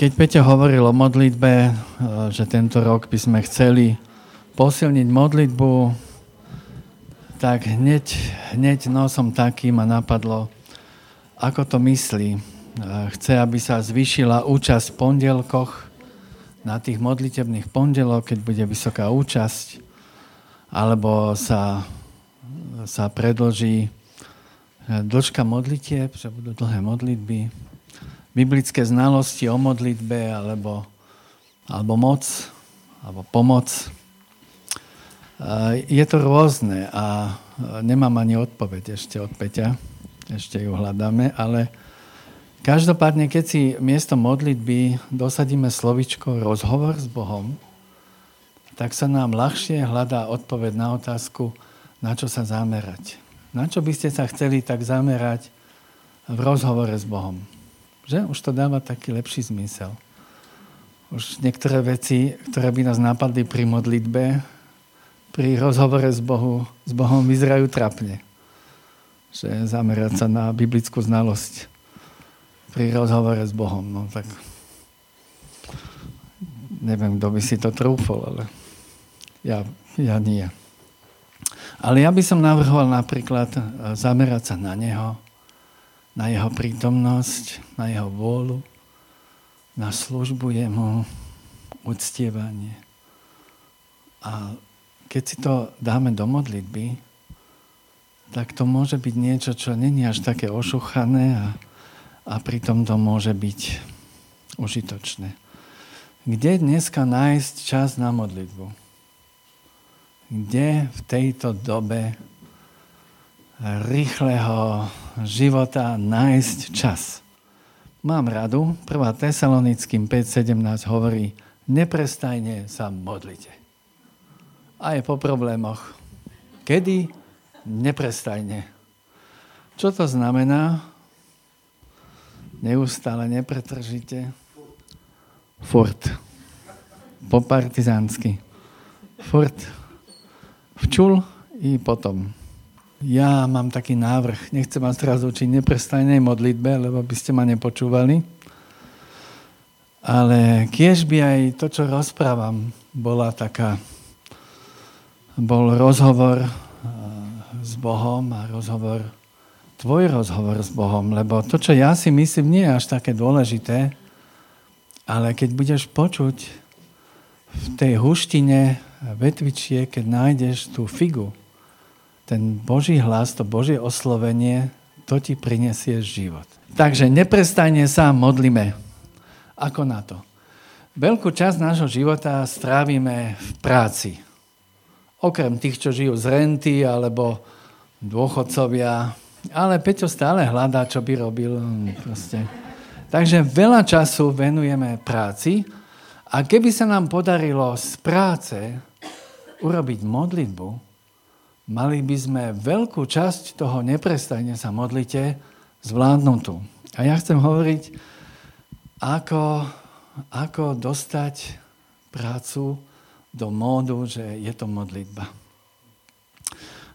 Keď Peťo hovoril o modlitbe, e, že tento rok by sme chceli posilniť modlitbu, tak hneď, hneď nosom taký ma napadlo, ako to myslí. E, chce, aby sa zvýšila účasť v pondelkoch, na tých modlitebných pondelok, keď bude vysoká účasť, alebo sa, sa predlží dĺžka modlitieb, že budú dlhé modlitby, biblické znalosti o modlitbe, alebo, alebo moc, alebo pomoc. Je to rôzne a nemám ani odpoveď ešte od Peťa, ešte ju hľadáme, ale každopádne, keď si miesto modlitby dosadíme slovičko rozhovor s Bohom, tak sa nám ľahšie hľadá odpoveď na otázku, na čo sa zamerať. Na čo by ste sa chceli tak zamerať v rozhovore s Bohom? Že? Už to dáva taký lepší zmysel. Už niektoré veci, ktoré by nás napadli pri modlitbe, pri rozhovore s, Bohu, s Bohom vyzerajú trapne. Že zamerať sa na biblickú znalosť pri rozhovore s Bohom. No tak neviem, kto by si to trúfol, ale ja, ja nie. Ale ja by som navrhoval napríklad e, zamerať sa na Neho, na Jeho prítomnosť, na Jeho vôľu, na službu Jemu, uctievanie. A keď si to dáme do modlitby, tak to môže byť niečo, čo není až také ošuchané a, a pritom to môže byť užitočné. Kde dneska nájsť čas na modlitbu? kde v tejto dobe rýchleho života nájsť čas. Mám radu, 1. Tesalonickým 5.17 hovorí, neprestajne sa modlite. Aj po problémoch. Kedy? Neprestajne. Čo to znamená? Neustále nepretržite. Furt. Po partizánsky. Furt včul i potom. Ja mám taký návrh, nechcem vás teraz učiť neprestajnej modlitbe, lebo by ste ma nepočúvali. Ale kiež by aj to, čo rozprávam, bola taká, bol rozhovor s Bohom a rozhovor, tvoj rozhovor s Bohom, lebo to, čo ja si myslím, nie je až také dôležité, ale keď budeš počuť v tej huštine vetvičie, keď nájdeš tú figu, ten Boží hlas, to Božie oslovenie, to ti prinesie život. Takže neprestajne sa modlíme. Ako na to? Veľkú časť nášho života strávime v práci. Okrem tých, čo žijú z renty, alebo dôchodcovia. Ale Peťo stále hľadá, čo by robil. Proste. Takže veľa času venujeme práci a keby sa nám podarilo z práce urobiť modlitbu, mali by sme veľkú časť toho neprestajne sa modlite zvládnutú. A ja chcem hovoriť, ako, ako dostať prácu do módu, že je to modlitba.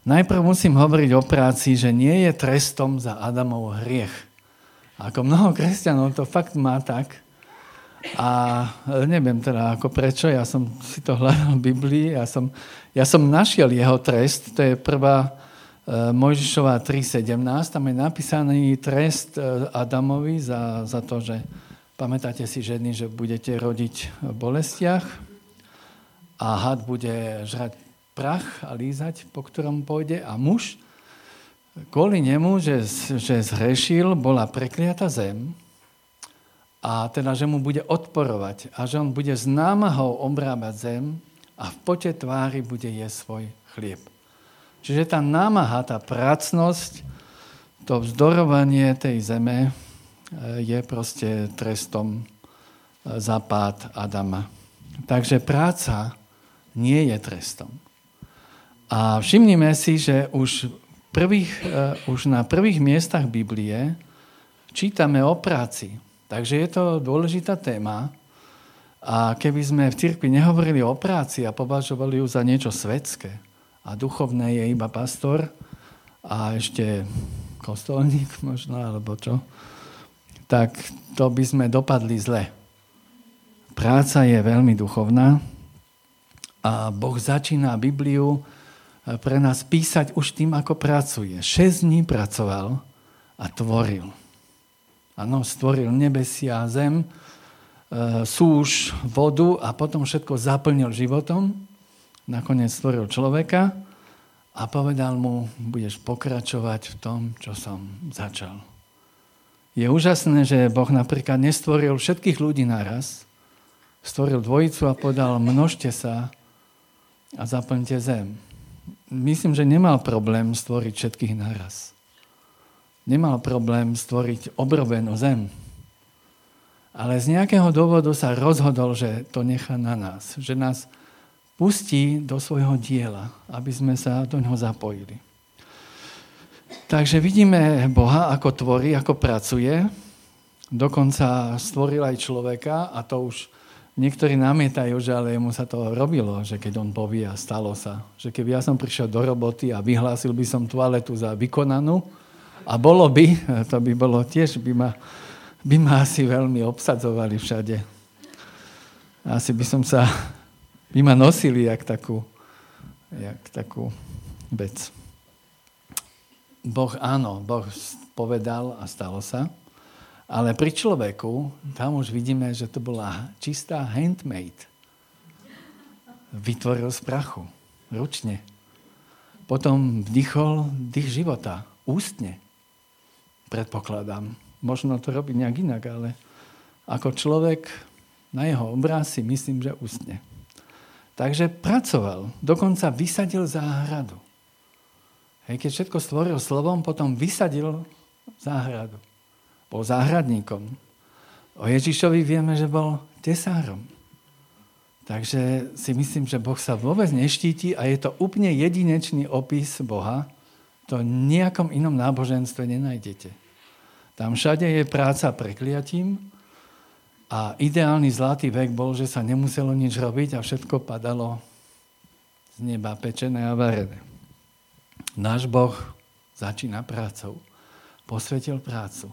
Najprv musím hovoriť o práci, že nie je trestom za Adamov hriech. Ako mnoho kresťanov to fakt má tak, a neviem teda ako prečo, ja som si to hľadal v Biblii, ja som, ja som našiel jeho trest, to je prvá e, Mojžišová 3.17, tam je napísaný trest e, Adamovi za, za to, že pamätáte si ženy, že budete rodiť v bolestiach a had bude žrať prach a lízať, po ktorom pôjde a muž kvôli nemu, že, že zhrešil, bola prekliata zem, a teda, že mu bude odporovať a že on bude s námahou obrábať zem a v pote tvári bude jesť svoj chlieb. Čiže tá námaha, tá pracnosť, to vzdorovanie tej zeme e, je proste trestom e, za pád Adama. Takže práca nie je trestom. A všimnime si, že už, prvých, e, už na prvých miestach Biblie čítame o práci. Takže je to dôležitá téma. A keby sme v cirkvi nehovorili o práci a považovali ju za niečo svetské a duchovné je iba pastor a ešte kostolník možno, alebo čo, tak to by sme dopadli zle. práca je veľmi duchovná a Boh začína Bibliu eh, pre nás písať už tým, ako pracuje. Šesť dní pracoval a tvoril. Áno, stvoril nebesia a zem, eh, súž, vodu a potom všetko zaplnil životom. Nakoniec stvoril človeka a povedal mu, budeš pokračovať v tom, čo som začal. Je úžasné, že Boh napríklad nestvoril všetkých ľudí naraz, stvoril dvojicu a povedal, množte sa a zaplňte zem. Myslím, že nemal problém stvoriť všetkých naraz. Nemal problém stvoriť obrobenú zem. Ale z nejakého dôvodu sa rozhodol, že to nechá na nás. Že nás pustí do svojho diela, aby sme sa do ňoho zapojili. Takže vidíme Boha, ako tvorí, ako pracuje. Dokonca stvoril aj človeka a to už niektorí namietajú, že ale mu sa to robilo, že keď on povie a stalo sa. Že keby ja som prišiel do roboty a vyhlásil by som toaletu za vykonanú a bolo by, to by bolo tiež, by ma, by ma asi veľmi obsadzovali všade. Asi by som sa, by ma nosili jak takú, jak takú vec. Boh áno, Boh povedal a stalo sa. Ale pri človeku, tam už vidíme, že to bola čistá handmade. Vytvoril z prachu, ručne. Potom vdychol dých života, ústne. Predpokladám. Možno to robí nejak inak, ale ako človek na jeho obraz si myslím, že ústne. Takže pracoval, dokonca vysadil záhradu. Hej, keď všetko stvoril slovom, potom vysadil záhradu. Bol záhradníkom. O Ježišovi vieme, že bol tesárom. Takže si myslím, že Boh sa vôbec neštíti a je to úplne jedinečný opis Boha. To nejakom inom náboženstve nenájdete. Tam všade je práca prekliatím a ideálny zlatý vek bol, že sa nemuselo nič robiť a všetko padalo z neba pečené a varené. Náš Boh začína prácou. Posvetil prácu.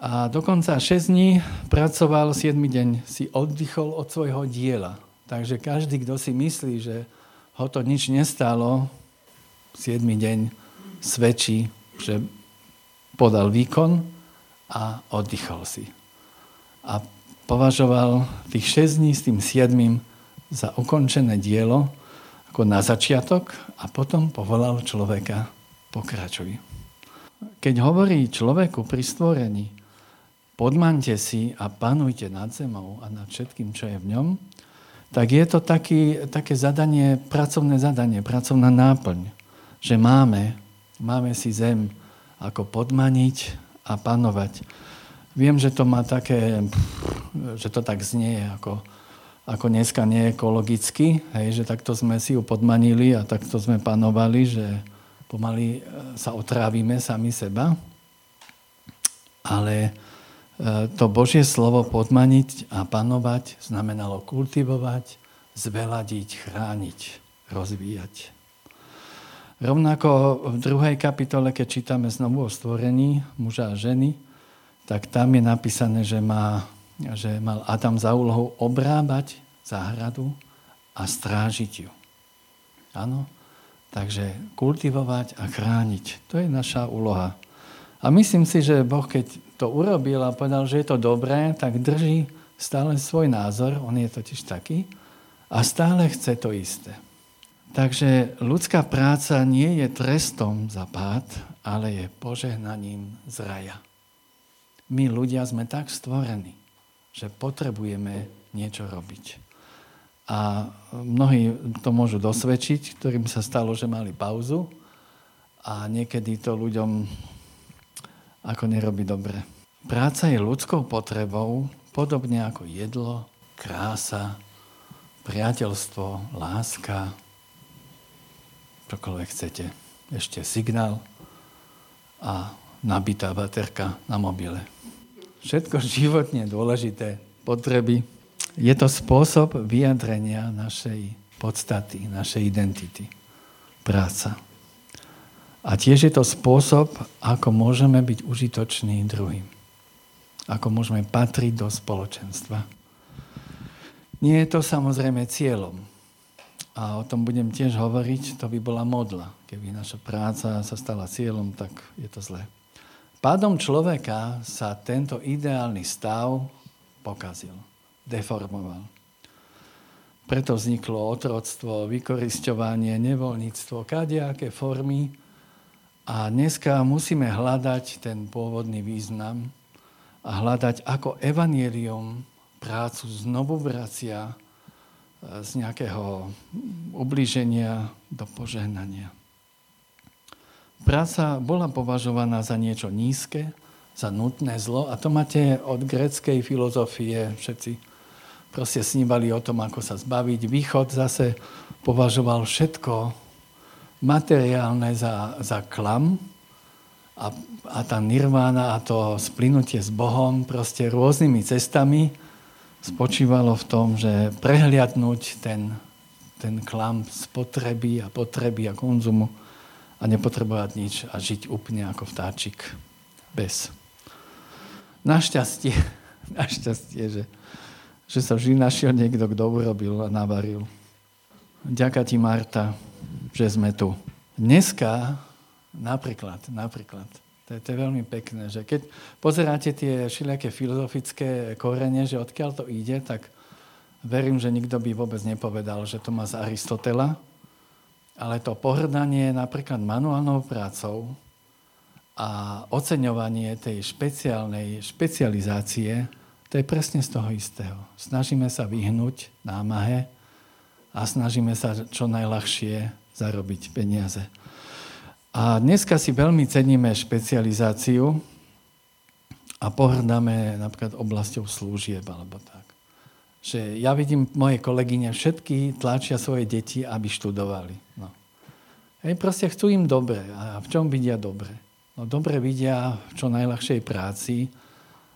A dokonca 6 dní pracoval, 7 deň si oddychol od svojho diela. Takže každý, kto si myslí, že ho to nič nestalo, 7 deň svedčí, že podal výkon a oddychol si. A považoval tých 6 dní s tým 7 za ukončené dielo ako na začiatok a potom povolal človeka pokračuj. Keď hovorí človeku pri stvorení, podmante si a panujte nad zemou a nad všetkým, čo je v ňom, tak je to taký, také zadanie, pracovné zadanie, pracovná náplň, že máme, máme si zem ako podmaniť a panovať. Viem, že to má také, že to tak znie ako ako dneska nie ekologicky, hej, že takto sme si ju podmanili a takto sme panovali, že pomaly e, sa otrávime sami seba. Ale e, to Božie slovo podmaniť a panovať znamenalo kultivovať, zveladiť, chrániť, rozvíjať. Rovnako v druhej kapitole, keď čítame znovu o stvorení muža a ženy, tak tam je napísané, že má že mal Adam za úlohu obrábať záhradu a strážiť ju. Áno? Takže kultivovať a chrániť. To je naša úloha. A myslím si, že Boh, keď to urobil a povedal, že je to dobré, tak drží stále svoj názor, on je totiž taký, a stále chce to isté. Takže ľudská práca nie je trestom za pád, ale je požehnaním z raja. My ľudia sme tak stvorení, že potrebujeme niečo robiť. A mnohí to môžu dosvedčiť, ktorým sa stalo, že mali pauzu a niekedy to ľuďom ako nerobí dobre. Práca je ľudskou potrebou, podobne ako jedlo, krása, priateľstvo, láska, čokoľvek chcete. Ešte signál a nabitá baterka na mobile všetko životne dôležité potreby. Je to spôsob vyjadrenia našej podstaty, našej identity. Práca. A tiež je to spôsob, ako môžeme byť užitoční druhým. Ako môžeme patriť do spoločenstva. Nie je to samozrejme cieľom. A o tom budem tiež hovoriť, to by bola modla. Keby naša práca sa stala cieľom, tak je to zlé. Pádom človeka sa tento ideálny stav pokazil, deformoval. Preto vzniklo otroctvo, vykorisťovanie, nevoľníctvo, kadejaké formy. A dneska musíme hľadať ten pôvodný význam a hľadať, ako evanielium prácu znovu vracia z nejakého ubliženia do požehnania. Práca bola považovaná za niečo nízke, za nutné zlo a to máte od greckej filozofie všetci proste snívali o tom, ako sa zbaviť. Východ zase považoval všetko materiálne za, za klam a, a tá nirvána a to splynutie s Bohom proste rôznymi cestami spočívalo v tom, že prehliadnúť ten, ten klam spotreby a potreby a konzumu a nepotrebovať nič a žiť úplne ako vtáčik. Bez. Našťastie, našťastie, že, že sa vždy našiel niekto, kto urobil a navaril. Ďaká ti, Marta, že sme tu. Dneska napríklad, napríklad, to je, to je veľmi pekné, že keď pozeráte tie všelijaké filozofické korene, že odkiaľ to ide, tak verím, že nikto by vôbec nepovedal, že to má z Aristotela, ale to pohrdanie napríklad manuálnou prácou a oceňovanie tej špeciálnej špecializácie, to je presne z toho istého. Snažíme sa vyhnúť námahe a snažíme sa čo najľahšie zarobiť peniaze. A dneska si veľmi ceníme špecializáciu a pohrdáme napríklad oblasťou služieb alebo tak. Že ja vidím moje kolegyne, všetky tlačia svoje deti, aby študovali. No. Hej, proste chcú im dobre. A v čom vidia dobre? No dobre vidia v čo najľahšej práci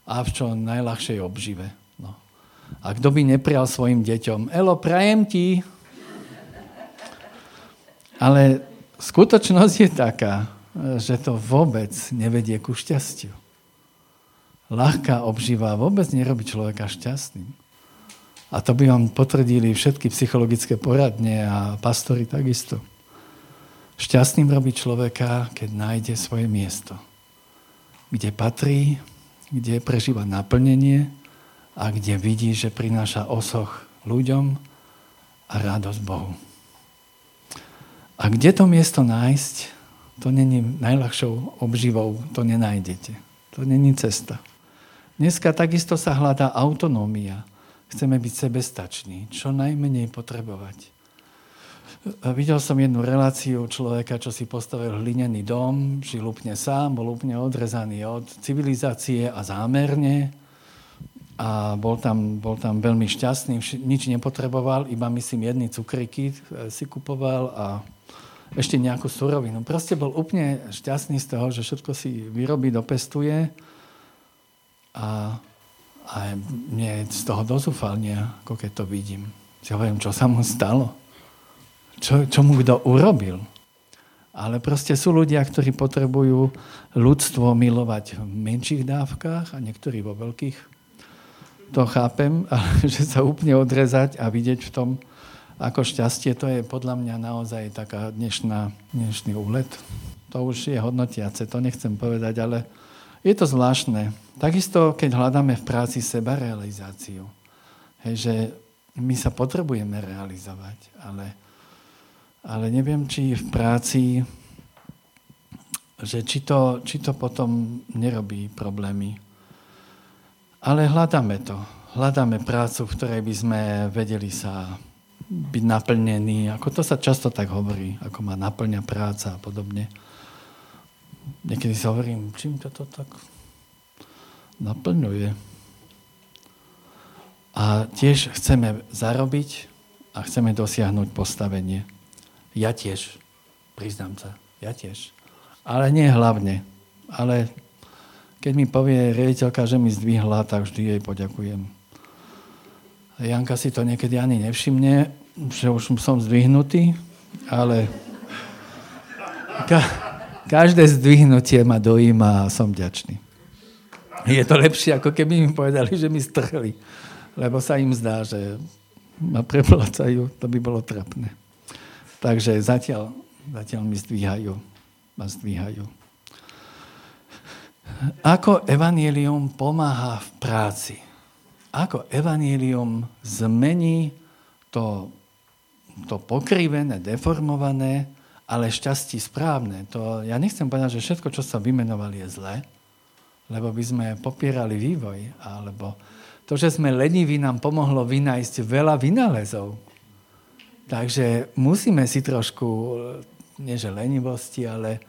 a v čo najľahšej obžive. No. A kto by neprial svojim deťom, Elo, prajem ti. Ale Skutočnosť je taká, že to vôbec nevedie ku šťastiu. Ľahká obživa vôbec nerobí človeka šťastným. A to by vám potvrdili všetky psychologické poradne a pastory takisto. Šťastným robí človeka, keď nájde svoje miesto. Kde patrí, kde prežíva naplnenie a kde vidí, že prináša osoch ľuďom a radosť Bohu. A kde to miesto nájsť, to není najľahšou obživou, to nenájdete. To není cesta. Dneska takisto sa hľadá autonómia. Chceme byť sebestační, čo najmenej potrebovať. Videl som jednu reláciu človeka, čo si postavil hlinený dom, žil úplne sám, bol úplne odrezaný od civilizácie a zámerne a bol tam, bol tam veľmi šťastný, nič nepotreboval, iba myslím jedny cukriky e, si kupoval a ešte nejakú surovinu. Proste bol úplne šťastný z toho, že všetko si vyrobí, dopestuje a, a mne z toho dozúfalne, ako keď to vidím. Si hovorím, čo sa mu stalo? Čo, čo mu kto urobil? Ale proste sú ľudia, ktorí potrebujú ľudstvo milovať v menších dávkach a niektorí vo veľkých. To chápem, ale že sa úplne odrezať a vidieť v tom ako šťastie, to je podľa mňa naozaj taká dnešná, dnešný úlet. To už je hodnotiace, to nechcem povedať, ale je to zvláštne. Takisto, keď hľadáme v práci seba realizáciu, hej, že my sa potrebujeme realizovať, ale, ale neviem, či v práci, že či to, či to potom nerobí problémy. Ale hľadáme to. Hľadáme prácu, v ktorej by sme vedeli sa byť naplnený. Ako to sa často tak hovorí, ako ma naplňa práca a podobne. Niekedy si hovorím, čím toto tak naplňuje. A tiež chceme zarobiť a chceme dosiahnuť postavenie. Ja tiež, priznám sa, ja tiež. Ale nie hlavne. Ale keď mi povie riaditeľka, že mi zdvihla, tak vždy jej poďakujem. Janka si to niekedy ani nevšimne, že už som zdvihnutý, ale ka- každé zdvihnutie ma dojíma a som vďačný. Je to lepšie, ako keby mi povedali, že mi strhli. Lebo sa im zdá, že ma preplácajú, to by bolo trapné. Takže zatiaľ, zatiaľ mi zdvíhajú, ma zdvíhajú. Ako evanílium pomáha v práci? Ako evanílium zmení to, to pokrivené, deformované, ale šťastí správne. To, ja nechcem povedať, že všetko, čo sa vymenovali, je zlé, lebo by sme popierali vývoj, alebo to, že sme leniví, nám pomohlo vynájsť veľa vynálezov. Takže musíme si trošku, nie že lenivosti, ale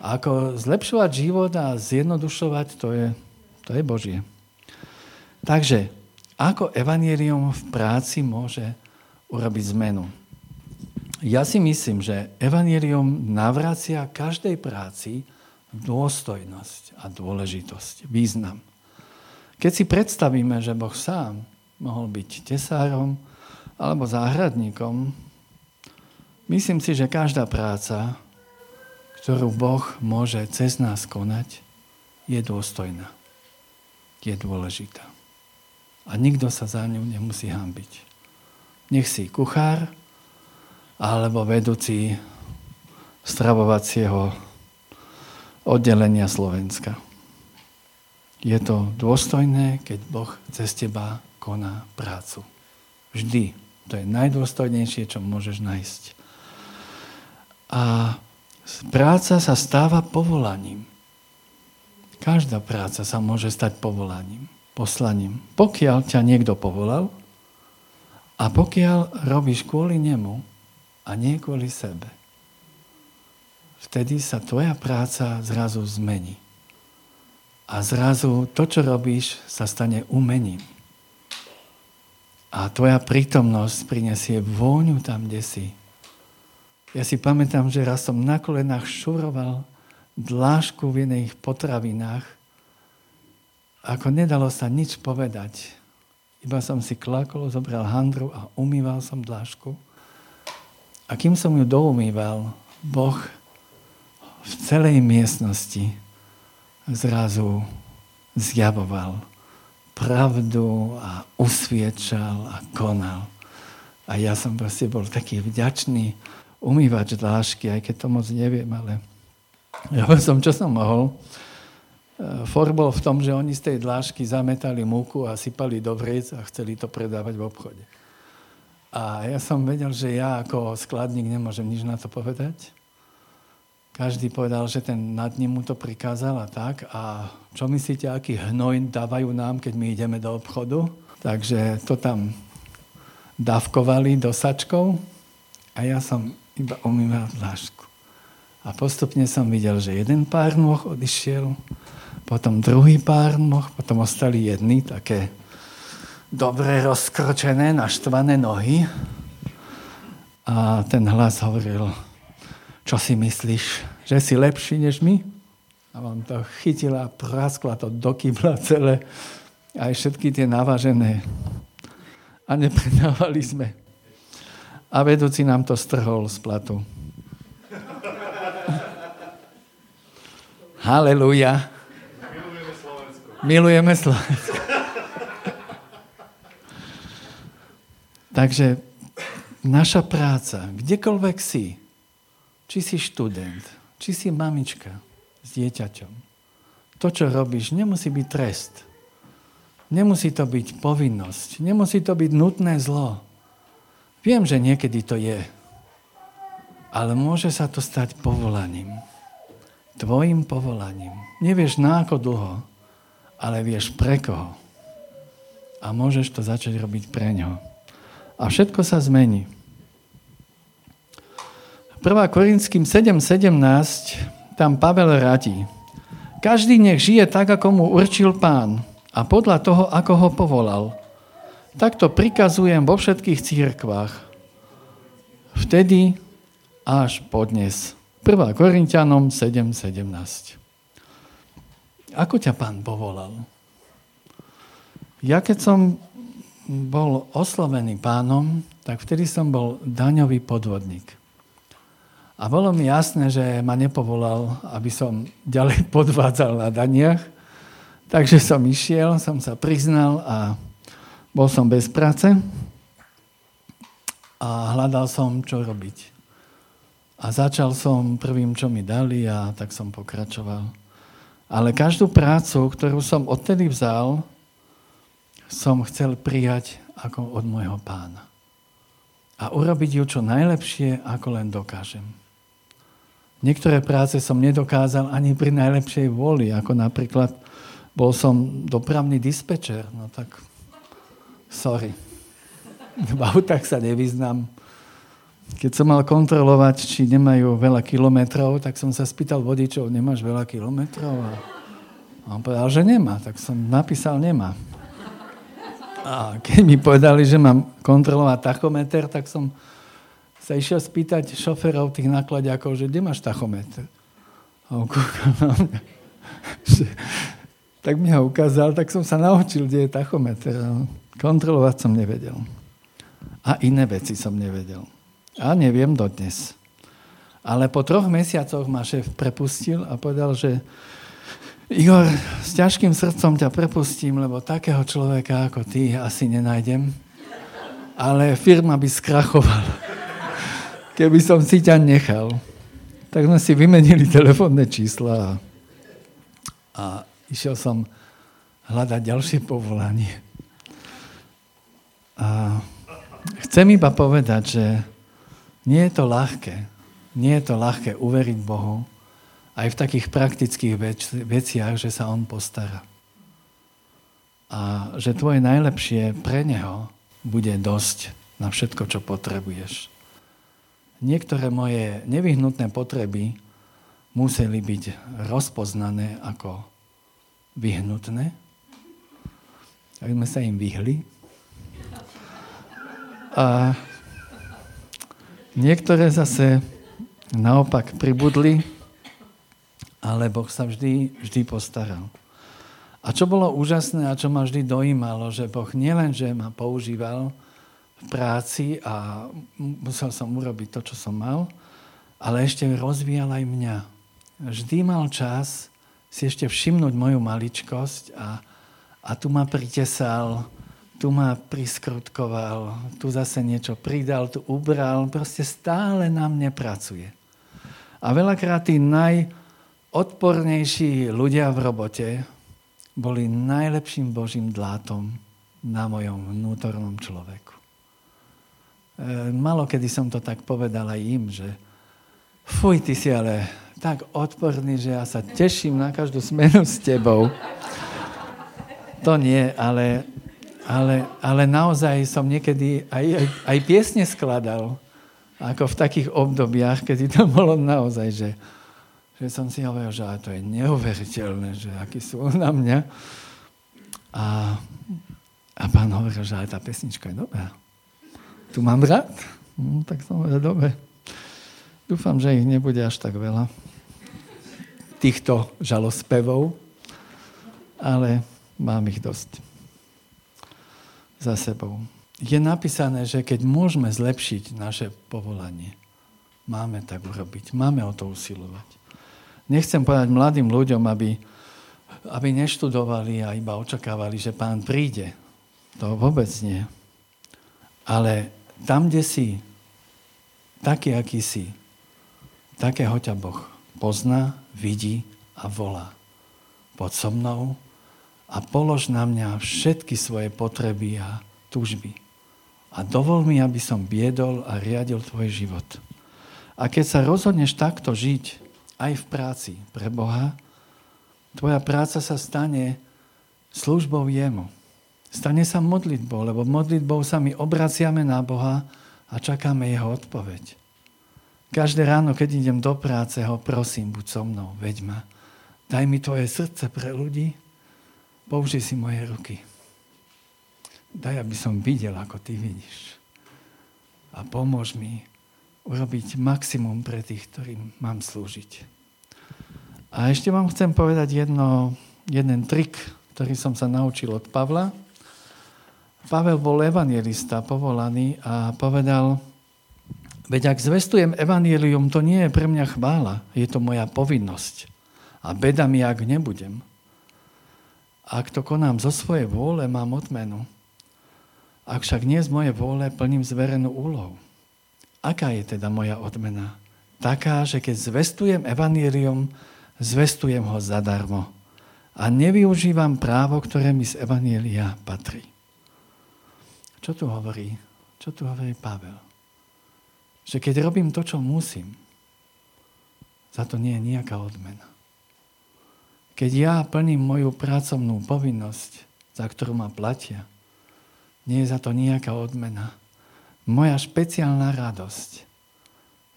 ako zlepšovať život a zjednodušovať, to je, to je Božie. Takže, ako evanielium v práci môže urobiť zmenu? Ja si myslím, že evanielium navracia každej práci dôstojnosť a dôležitosť, význam. Keď si predstavíme, že Boh sám mohol byť tesárom alebo záhradníkom, myslím si, že každá práca ktorú Boh môže cez nás konať, je dôstojná. Je dôležitá. A nikto sa za ňu nemusí hambiť. Nech si kuchár alebo vedúci stravovacieho oddelenia Slovenska. Je to dôstojné, keď Boh cez teba koná prácu. Vždy. To je najdôstojnejšie, čo môžeš nájsť. A Práca sa stáva povolaním. Každá práca sa môže stať povolaním, poslaním. Pokiaľ ťa niekto povolal a pokiaľ robíš kvôli nemu a nie kvôli sebe, vtedy sa tvoja práca zrazu zmení. A zrazu to, čo robíš, sa stane umením. A tvoja prítomnosť prinesie vôňu tam, kde si. Ja si pamätám, že raz som na kolenách šuroval dlášku v iných potravinách, ako nedalo sa nič povedať. Iba som si klakol, zobral handru a umýval som dlášku. A kým som ju doumýval, Boh v celej miestnosti zrazu zjavoval pravdu a usviečal a konal. A ja som proste bol taký vďačný, umývať dlášky, aj keď to moc neviem, ale ja som, čo som mohol. E, for bol v tom, že oni z tej dlášky zametali múku a sypali do vriec a chceli to predávať v obchode. A ja som vedel, že ja ako skladník nemôžem nič na to povedať. Každý povedal, že ten nad ním mu to prikázal a tak. A čo myslíte, aký hnoj dávajú nám, keď my ideme do obchodu? Takže to tam dávkovali do sačkov a ja som iba umýval dlášku. A postupne som videl, že jeden pár nôh odišiel, potom druhý pár nôh, potom ostali jedny také dobre rozkročené, naštvané nohy. A ten hlas hovoril, čo si myslíš, že si lepší než my? A on to chytila, praskla to do kybla celé, aj všetky tie navažené. A nepredávali sme a vedúci nám to strhol z platu. Halelúja. Milujeme Slovensko. Milujeme Slovensko. Takže naša práca, kdekoľvek si, či si študent, či si mamička s dieťaťom, to, čo robíš, nemusí byť trest. Nemusí to byť povinnosť. Nemusí to byť nutné zlo. Viem, že niekedy to je, ale môže sa to stať povolaním. Tvojim povolaním. Nevieš na ako dlho, ale vieš pre koho. A môžeš to začať robiť pre ňo. A všetko sa zmení. 1. Korinským 7.17 tam Pavel radí. Každý nech žije tak, ako mu určil pán a podľa toho, ako ho povolal – Takto prikazujem vo všetkých církvách. Vtedy až podnes. 1. Korintianom 7.17. Ako ťa pán povolal? Ja keď som bol oslovený pánom, tak vtedy som bol daňový podvodník. A bolo mi jasné, že ma nepovolal, aby som ďalej podvádzal na daniach. Takže som išiel, som sa priznal a bol som bez práce a hľadal som, čo robiť. A začal som prvým, čo mi dali a tak som pokračoval. Ale každú prácu, ktorú som odtedy vzal, som chcel prijať ako od môjho pána. A urobiť ju čo najlepšie, ako len dokážem. Niektoré práce som nedokázal ani pri najlepšej vôli, ako napríklad bol som dopravný dispečer. No tak, sorry. V autách sa nevyznam keď som mal kontrolovať, či nemajú veľa kilometrov, tak som sa spýtal vodičov, nemáš veľa kilometrov? A on povedal, že nemá, tak som napísal nemá. A keď mi povedali, že mám kontrolovať tachometer, tak som sa išiel spýtať šoferov tých nakladiakov, že kde máš tachometer? A on na mňa. Tak mi ho ukázal, tak som sa naučil, kde je tachometer. Kontrolovať som nevedel. A iné veci som nevedel. A neviem dodnes. Ale po troch mesiacoch ma šéf prepustil a povedal, že Igor, s ťažkým srdcom ťa prepustím, lebo takého človeka ako ty asi nenájdem. Ale firma by skrachovala, keby som si ťa nechal. Tak sme si vymenili telefónne čísla a, a išiel som hľadať ďalšie povolanie. A chcem iba povedať, že nie je to ľahké. Nie je to ľahké uveriť Bohu aj v takých praktických veciach, že sa On postará. A že tvoje najlepšie pre Neho bude dosť na všetko, čo potrebuješ. Niektoré moje nevyhnutné potreby museli byť rozpoznané ako vyhnutné, tak sme sa im vyhli. A Niektoré zase naopak pribudli, ale Boh sa vždy, vždy postaral. A čo bolo úžasné a čo ma vždy dojímalo, že Boh nielenže ma používal v práci a musel som urobiť to, čo som mal, ale ešte rozvíjal aj mňa. Vždy mal čas si ešte všimnúť moju maličkosť a, a tu ma pritesal, tu ma priskrutkoval, tu zase niečo pridal, tu ubral, proste stále na mne pracuje. A veľakrát tí najodpornejší ľudia v robote boli najlepším Božím dlátom na mojom vnútornom človeku. E, malo kedy som to tak povedal aj im, že fuj, ty si ale tak odporný, že ja sa teším na každú smenu s tebou. To nie, ale ale, ale naozaj som niekedy aj, aj, aj piesne skladal. Ako v takých obdobiach, kedy to bolo naozaj, že, že som si hovoril, že to je neuveriteľné, že aký sú na mňa. A, a pán hovoril, že tá pesnička je dobrá. Tu mám rád? No, tak som hovoril, dobre. Dúfam, že ich nebude až tak veľa. Týchto žalospevov. Ale mám ich dosť za sebou. Je napísané, že keď môžeme zlepšiť naše povolanie, máme tak urobiť, máme o to usilovať. Nechcem povedať mladým ľuďom, aby, aby neštudovali a iba očakávali, že pán príde. To vôbec nie. Ale tam, kde si, taký, aký si, takého ťa Boh pozná, vidí a volá. Pod so mnou, a polož na mňa všetky svoje potreby a túžby. A dovol mi, aby som biedol a riadil tvoj život. A keď sa rozhodneš takto žiť aj v práci pre Boha, tvoja práca sa stane službou jemu. Stane sa modlitbou, lebo modlitbou sa my obraciame na Boha a čakáme jeho odpoveď. Každé ráno, keď idem do práce, ho prosím, buď so mnou, veď ma. Daj mi tvoje srdce pre ľudí, použij si moje ruky. Daj, aby som videl, ako ty vidíš. A pomôž mi urobiť maximum pre tých, ktorým mám slúžiť. A ešte vám chcem povedať jedno, jeden trik, ktorý som sa naučil od Pavla. Pavel bol evangelista povolaný a povedal, veď ak zvestujem evangelium, to nie je pre mňa chvála, je to moja povinnosť. A beda mi, ak nebudem. Ak to konám zo svojej vôle, mám odmenu. Ak však nie z mojej vôle, plním zverenú úlohu. Aká je teda moja odmena? Taká, že keď zvestujem evanílium, zvestujem ho zadarmo. A nevyužívam právo, ktoré mi z evanília patrí. Čo tu hovorí? Čo tu hovorí Pavel? Že keď robím to, čo musím, za to nie je nejaká odmena. Keď ja plním moju pracovnú povinnosť, za ktorú ma platia, nie je za to nejaká odmena. Moja špeciálna radosť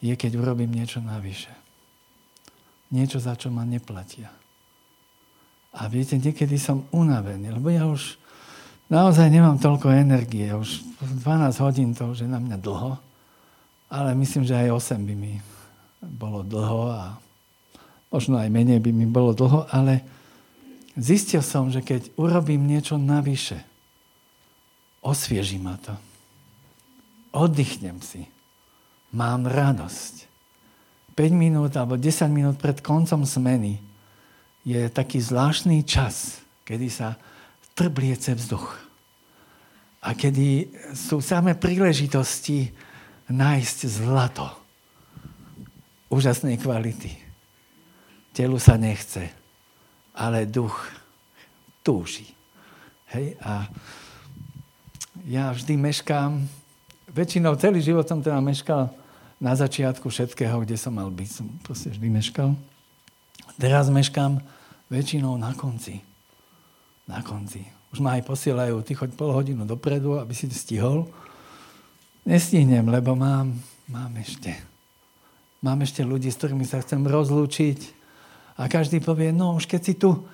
je, keď urobím niečo navyše. Niečo, za čo ma neplatia. A viete, niekedy som unavený, lebo ja už naozaj nemám toľko energie. Už 12 hodín to už je na mňa dlho, ale myslím, že aj 8 by mi bolo dlho a možno aj menej by mi bolo dlho, ale zistil som, že keď urobím niečo navyše, osvieži ma to oddychnem si. Mám radosť. 5 minút alebo 10 minút pred koncom smeny je taký zvláštny čas, kedy sa trbliece vzduch. A kedy sú samé príležitosti nájsť zlato úžasnej kvality. Telu sa nechce, ale duch túži. Hej? A ja vždy meškám väčšinou celý život som teda meškal na začiatku všetkého, kde som mal byť. Som proste vždy meškal. Teraz meškám väčšinou na konci. Na konci. Už ma aj posielajú, ty choď pol hodinu dopredu, aby si stihol. Nestihnem, lebo mám, mám ešte. Mám ešte ľudí, s ktorými sa chcem rozlúčiť. A každý povie, no už keď si tu,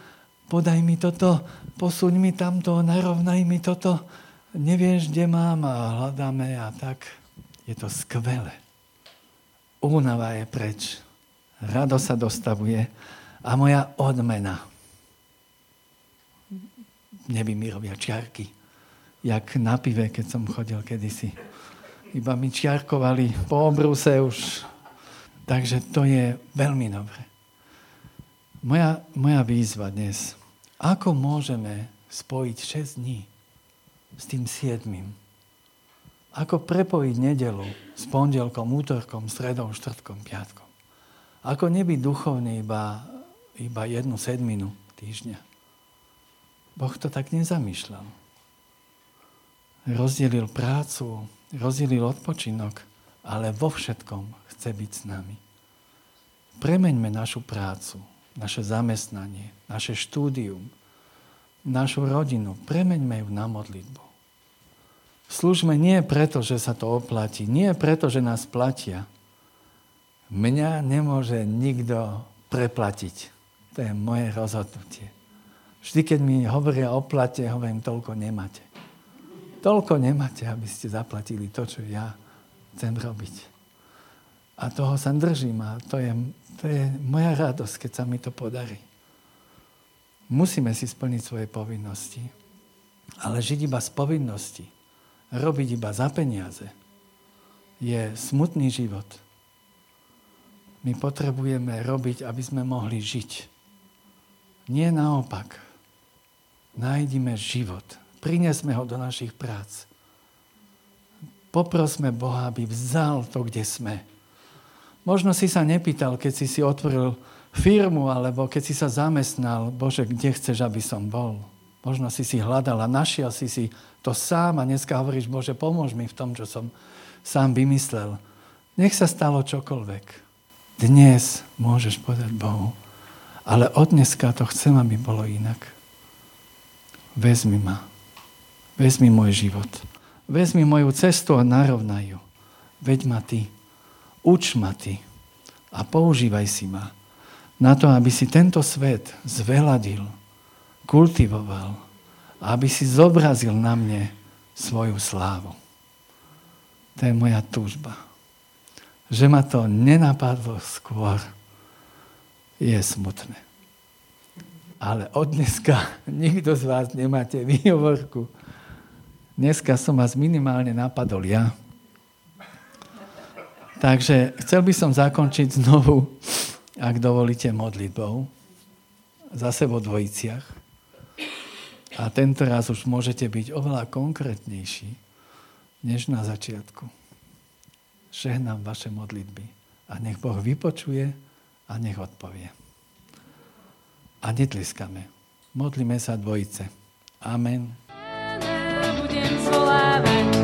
podaj mi toto, posuň mi tamto, narovnaj mi toto nevieš, kde mám a hľadáme a tak. Je to skvelé. Únava je preč. Rado sa dostavuje a moja odmena. Neby mi robia čiarky. Jak na pive, keď som chodil kedysi. Iba mi čiarkovali po obruse už. Takže to je veľmi dobré. Moja, moja výzva dnes. Ako môžeme spojiť 6 dní? s tým siedmým. Ako prepojiť nedelu s pondelkom, útorkom, stredom, štvrtkom, piatkom. Ako nebyť duchovný iba, iba jednu sedminu týždňa. Boh to tak nezamýšľal. Rozdelil prácu, rozdelil odpočinok, ale vo všetkom chce byť s nami. Premeňme našu prácu, naše zamestnanie, naše štúdium, našu rodinu, premeňme ju na modlitbu. Slúžme nie preto, že sa to oplatí, nie preto, že nás platia. Mňa nemôže nikto preplatiť. To je moje rozhodnutie. Vždy, keď mi hovoria o plate, hovorím, toľko nemáte. Toľko nemáte, aby ste zaplatili to, čo ja chcem robiť. A toho sa držím a to je, to je moja radosť, keď sa mi to podarí. Musíme si splniť svoje povinnosti. Ale žiť iba z povinnosti robiť iba za peniaze, je smutný život. My potrebujeme robiť, aby sme mohli žiť. Nie naopak. Nájdime život. Prinesme ho do našich prác. Poprosme Boha, aby vzal to, kde sme. Možno si sa nepýtal, keď si si otvoril firmu, alebo keď si sa zamestnal, Bože, kde chceš, aby som bol? Možno si si hľadal a našiel si si to sám a dneska hovoríš, Bože, pomôž mi v tom, čo som sám vymyslel. Nech sa stalo čokoľvek. Dnes môžeš povedať Bohu, ale od dneska to chcem, aby bolo inak. Vezmi ma. Vezmi môj život. Vezmi moju cestu a narovnaj ju. Veď ma ty. Uč ma ty. A používaj si ma na to, aby si tento svet zveladil, kultivoval, aby si zobrazil na mne svoju slávu. To je moja túžba. Že ma to nenapadlo skôr, je smutné. Ale od dneska nikto z vás nemáte výhovorku. Dneska som vás minimálne napadol ja. Takže chcel by som zakončiť znovu, ak dovolíte, modlitbou. Zase vo dvojiciach. A tento raz už môžete byť oveľa konkrétnejší, než na začiatku. žehnám vaše modlitby. A nech Boh vypočuje a nech odpovie. A netliskame. Modlíme sa dvojice. Amen. Budem zvolávať